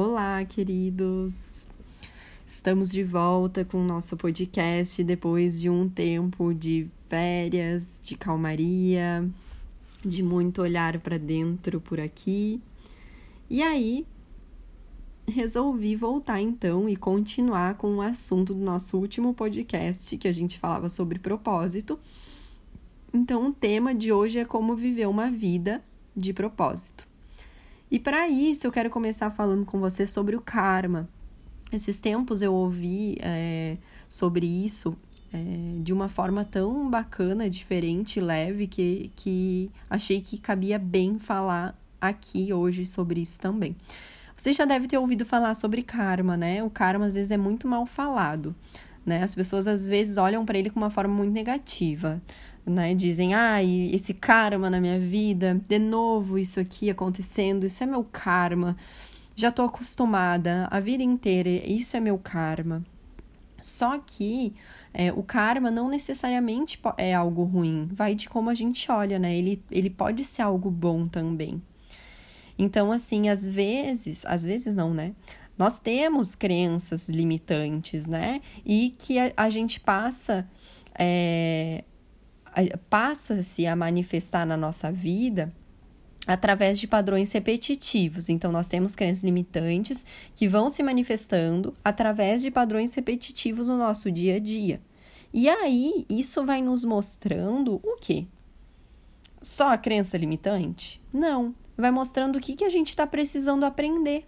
Olá, queridos! Estamos de volta com o nosso podcast depois de um tempo de férias, de calmaria, de muito olhar para dentro por aqui. E aí, resolvi voltar então e continuar com o assunto do nosso último podcast que a gente falava sobre propósito. Então, o tema de hoje é como viver uma vida de propósito. E para isso, eu quero começar falando com você sobre o karma. Esses tempos eu ouvi é, sobre isso é, de uma forma tão bacana, diferente, leve, que, que achei que cabia bem falar aqui hoje sobre isso também. Você já deve ter ouvido falar sobre karma, né? O karma às vezes é muito mal falado, né? As pessoas às vezes olham para ele com uma forma muito negativa né? Dizem, ai, ah, esse karma na minha vida, de novo isso aqui acontecendo, isso é meu karma. Já tô acostumada a vida inteira, isso é meu karma. Só que é, o karma não necessariamente é algo ruim, vai de como a gente olha, né? Ele, ele pode ser algo bom também. Então, assim, às vezes, às vezes não, né? Nós temos crenças limitantes, né? E que a, a gente passa é, passa-se a manifestar na nossa vida através de padrões repetitivos. Então, nós temos crenças limitantes que vão se manifestando através de padrões repetitivos no nosso dia a dia. E aí, isso vai nos mostrando o quê? Só a crença limitante? Não. Vai mostrando o que, que a gente está precisando aprender.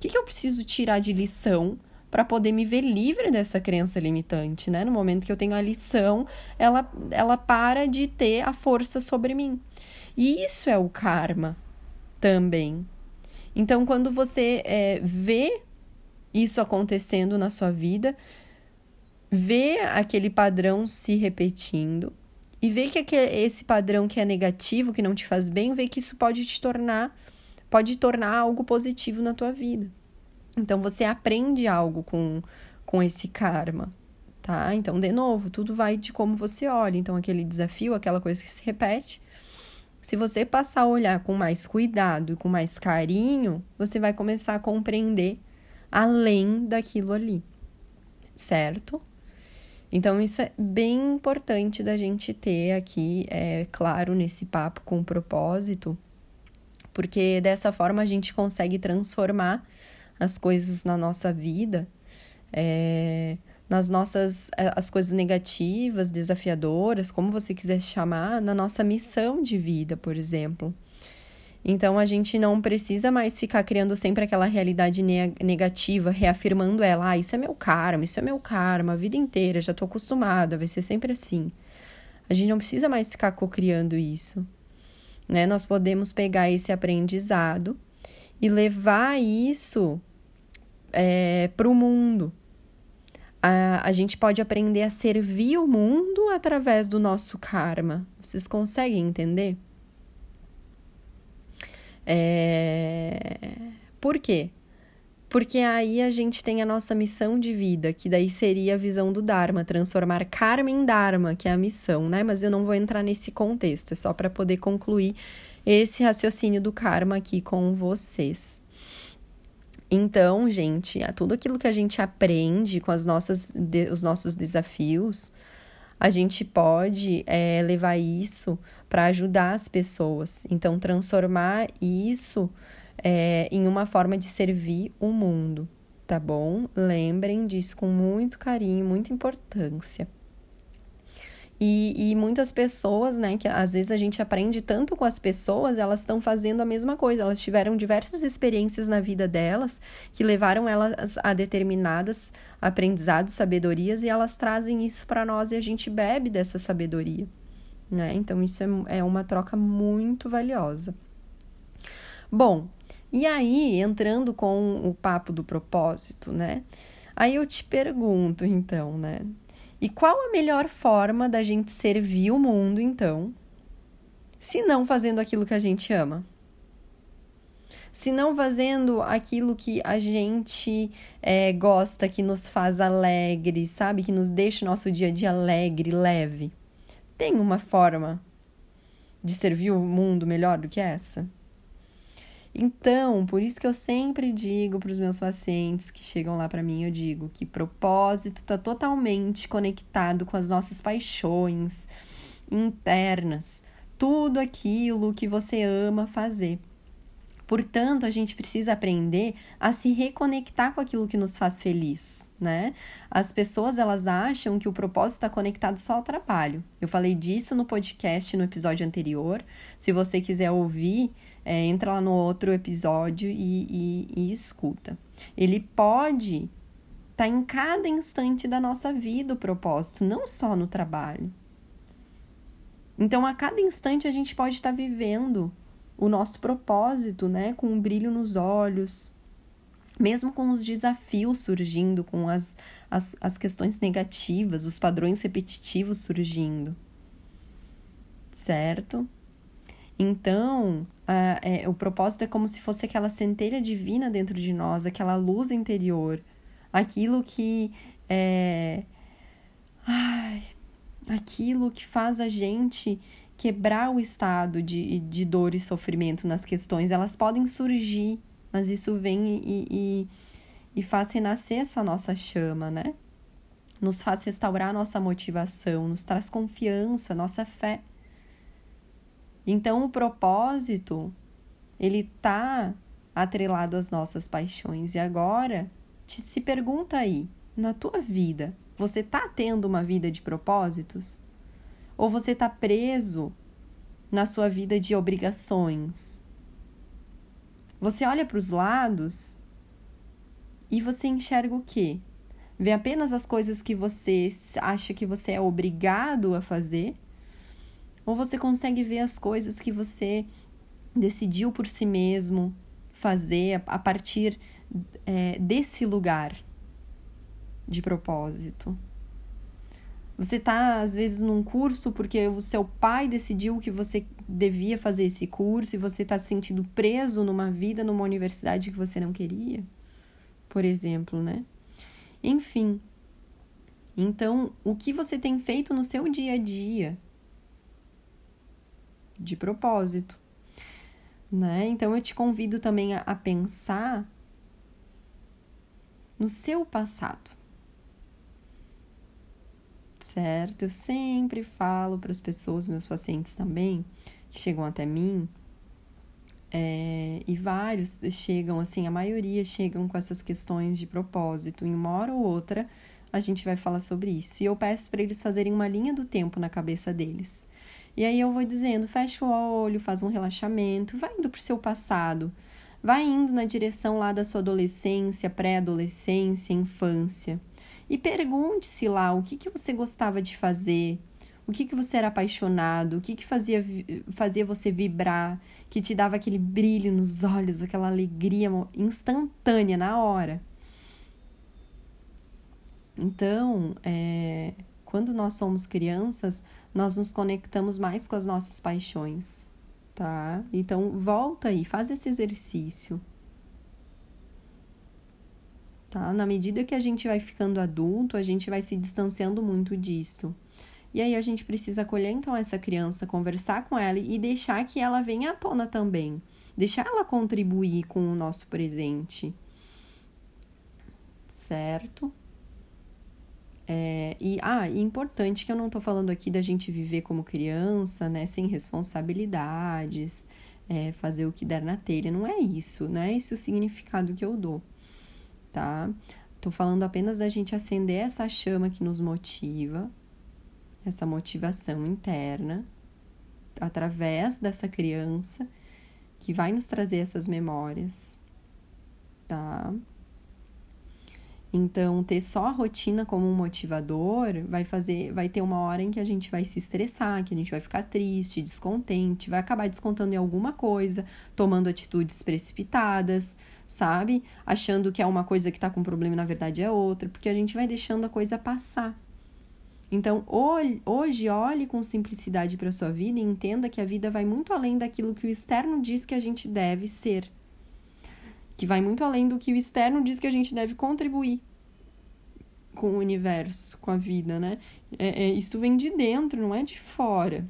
Que, que eu preciso tirar de lição para poder me ver livre dessa crença limitante, né? No momento que eu tenho a lição, ela, ela para de ter a força sobre mim. E isso é o karma também. Então, quando você é, vê isso acontecendo na sua vida, vê aquele padrão se repetindo e vê que aquele, esse padrão que é negativo, que não te faz bem, vê que isso pode te tornar, pode tornar algo positivo na tua vida. Então você aprende algo com, com esse karma, tá? Então, de novo, tudo vai de como você olha. Então, aquele desafio, aquela coisa que se repete, se você passar a olhar com mais cuidado e com mais carinho, você vai começar a compreender além daquilo ali, certo? Então, isso é bem importante da gente ter aqui, é claro, nesse papo com propósito, porque dessa forma a gente consegue transformar as coisas na nossa vida, é, nas nossas é, as coisas negativas, desafiadoras, como você quiser chamar, na nossa missão de vida, por exemplo. Então a gente não precisa mais ficar criando sempre aquela realidade negativa, reafirmando ela, ah, isso é meu karma, isso é meu karma, a vida inteira, já tô acostumada, vai ser sempre assim. A gente não precisa mais ficar cocriando isso. Né? Nós podemos pegar esse aprendizado e levar isso é, para o mundo. A, a gente pode aprender a servir o mundo através do nosso karma. Vocês conseguem entender? É... Por quê? Porque aí a gente tem a nossa missão de vida, que daí seria a visão do Dharma, transformar karma em Dharma, que é a missão, né? Mas eu não vou entrar nesse contexto, é só para poder concluir esse raciocínio do karma aqui com vocês. Então, gente, tudo aquilo que a gente aprende com as nossas, os nossos desafios, a gente pode é, levar isso para ajudar as pessoas. Então, transformar isso é, em uma forma de servir o mundo, tá bom? Lembrem disso com muito carinho, muita importância. E, e muitas pessoas, né, que às vezes a gente aprende tanto com as pessoas, elas estão fazendo a mesma coisa. Elas tiveram diversas experiências na vida delas que levaram elas a determinadas aprendizados, sabedorias, e elas trazem isso para nós e a gente bebe dessa sabedoria. Né? Então, isso é, é uma troca muito valiosa. Bom, e aí, entrando com o papo do propósito, né? Aí eu te pergunto, então, né? E qual a melhor forma da gente servir o mundo, então, se não fazendo aquilo que a gente ama? Se não fazendo aquilo que a gente é, gosta, que nos faz alegre, sabe? Que nos deixa o nosso dia a dia alegre, leve. Tem uma forma de servir o mundo melhor do que essa? Então, por isso que eu sempre digo para os meus pacientes que chegam lá para mim, eu digo que propósito está totalmente conectado com as nossas paixões internas, tudo aquilo que você ama fazer. Portanto, a gente precisa aprender a se reconectar com aquilo que nos faz feliz, né? As pessoas elas acham que o propósito está conectado só ao trabalho. Eu falei disso no podcast no episódio anterior. Se você quiser ouvir, é, entra lá no outro episódio e, e, e escuta. Ele pode estar tá em cada instante da nossa vida o propósito, não só no trabalho. Então, a cada instante a gente pode estar tá vivendo o nosso propósito, né? Com um brilho nos olhos, mesmo com os desafios surgindo, com as, as, as questões negativas, os padrões repetitivos surgindo. Certo? Então, a, é, o propósito é como se fosse aquela centelha divina dentro de nós, aquela luz interior, aquilo que é. Ai, aquilo que faz a gente quebrar o estado de, de dor e sofrimento nas questões. Elas podem surgir, mas isso vem e, e, e faz renascer essa nossa chama, né? Nos faz restaurar nossa motivação, nos traz confiança, nossa fé. Então, o propósito, ele tá atrelado às nossas paixões. E agora, te se pergunta aí, na tua vida, você tá tendo uma vida de propósitos? Ou você está preso na sua vida de obrigações? Você olha para os lados e você enxerga o quê? Vê apenas as coisas que você acha que você é obrigado a fazer? Ou você consegue ver as coisas que você decidiu por si mesmo fazer a partir é, desse lugar de propósito? Você está, às vezes, num curso porque o seu pai decidiu que você devia fazer esse curso e você está se sentindo preso numa vida, numa universidade que você não queria, por exemplo, né? Enfim. Então, o que você tem feito no seu dia a dia? De propósito. Né? Então, eu te convido também a, a pensar no seu passado certo? Eu sempre falo para as pessoas, meus pacientes também, que chegam até mim, é, e vários chegam, assim, a maioria chegam com essas questões de propósito. Em uma hora ou outra, a gente vai falar sobre isso. E eu peço para eles fazerem uma linha do tempo na cabeça deles. E aí eu vou dizendo: fecha o olho, faz um relaxamento, vai indo para o seu passado, vai indo na direção lá da sua adolescência, pré-adolescência, infância. E pergunte-se lá o que, que você gostava de fazer, o que, que você era apaixonado, o que, que fazia, fazia você vibrar, que te dava aquele brilho nos olhos, aquela alegria instantânea na hora. Então, é, quando nós somos crianças, nós nos conectamos mais com as nossas paixões, tá? Então, volta aí, faz esse exercício tá? Na medida que a gente vai ficando adulto, a gente vai se distanciando muito disso. E aí a gente precisa acolher então essa criança, conversar com ela e deixar que ela venha à tona também. Deixar ela contribuir com o nosso presente. Certo? É, e, ah, importante que eu não tô falando aqui da gente viver como criança, né, sem responsabilidades, é, fazer o que der na telha. Não é isso, não é esse o significado que eu dou tá? Tô falando apenas da gente acender essa chama que nos motiva, essa motivação interna, através dessa criança que vai nos trazer essas memórias, tá? Então, ter só a rotina como um motivador vai fazer, vai ter uma hora em que a gente vai se estressar, que a gente vai ficar triste, descontente, vai acabar descontando em alguma coisa, tomando atitudes precipitadas, sabe? Achando que é uma coisa que tá com problema e na verdade é outra, porque a gente vai deixando a coisa passar. Então, hoje, olhe com simplicidade para sua vida e entenda que a vida vai muito além daquilo que o externo diz que a gente deve ser que vai muito além do que o externo diz que a gente deve contribuir com o universo, com a vida, né? É, é, isso vem de dentro, não é de fora.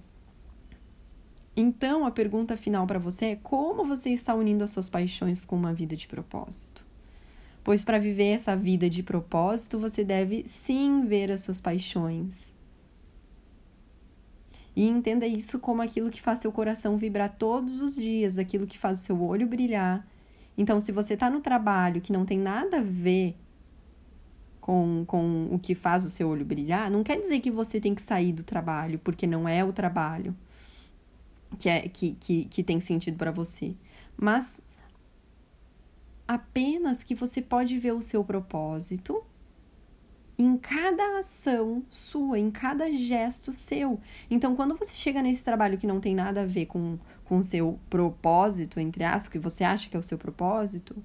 Então, a pergunta final para você é: como você está unindo as suas paixões com uma vida de propósito? Pois para viver essa vida de propósito, você deve sim ver as suas paixões. E entenda isso como aquilo que faz seu coração vibrar todos os dias, aquilo que faz o seu olho brilhar. Então, se você está no trabalho que não tem nada a ver com, com o que faz o seu olho brilhar, não quer dizer que você tem que sair do trabalho, porque não é o trabalho que, é, que, que, que tem sentido para você. Mas apenas que você pode ver o seu propósito em cada ação sua, em cada gesto seu. Então, quando você chega nesse trabalho que não tem nada a ver com, o seu propósito, entre aspas, que você acha que é o seu propósito,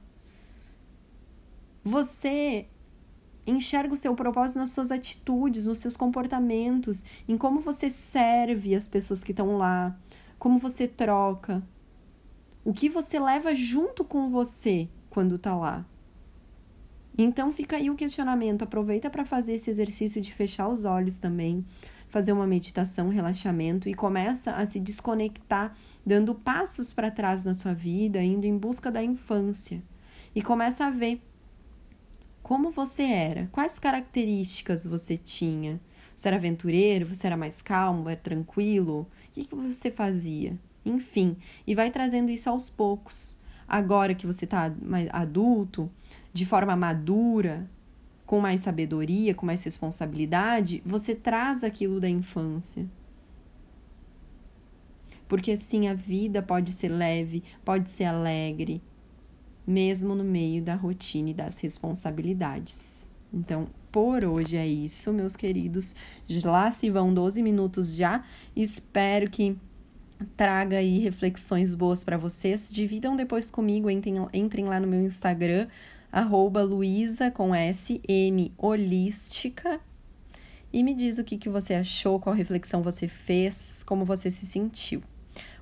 você enxerga o seu propósito nas suas atitudes, nos seus comportamentos, em como você serve as pessoas que estão lá, como você troca, o que você leva junto com você quando tá lá. Então fica aí o questionamento, aproveita para fazer esse exercício de fechar os olhos também, fazer uma meditação, relaxamento e começa a se desconectar, dando passos para trás na sua vida, indo em busca da infância. E começa a ver como você era, quais características você tinha. Você era aventureiro, você era mais calmo, era tranquilo? Que, que você fazia? Enfim, e vai trazendo isso aos poucos. Agora que você está mais adulto, de forma madura, com mais sabedoria, com mais responsabilidade, você traz aquilo da infância. Porque assim a vida pode ser leve, pode ser alegre, mesmo no meio da rotina e das responsabilidades. Então, por hoje é isso, meus queridos. Lá se vão 12 minutos já. Espero que traga aí reflexões boas para vocês. Dividam depois comigo, entrem, entrem lá no meu Instagram, arroba Luísa com S M Holística. E me diz o que, que você achou, qual reflexão você fez, como você se sentiu.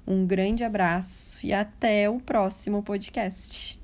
Um grande abraço e até o próximo podcast.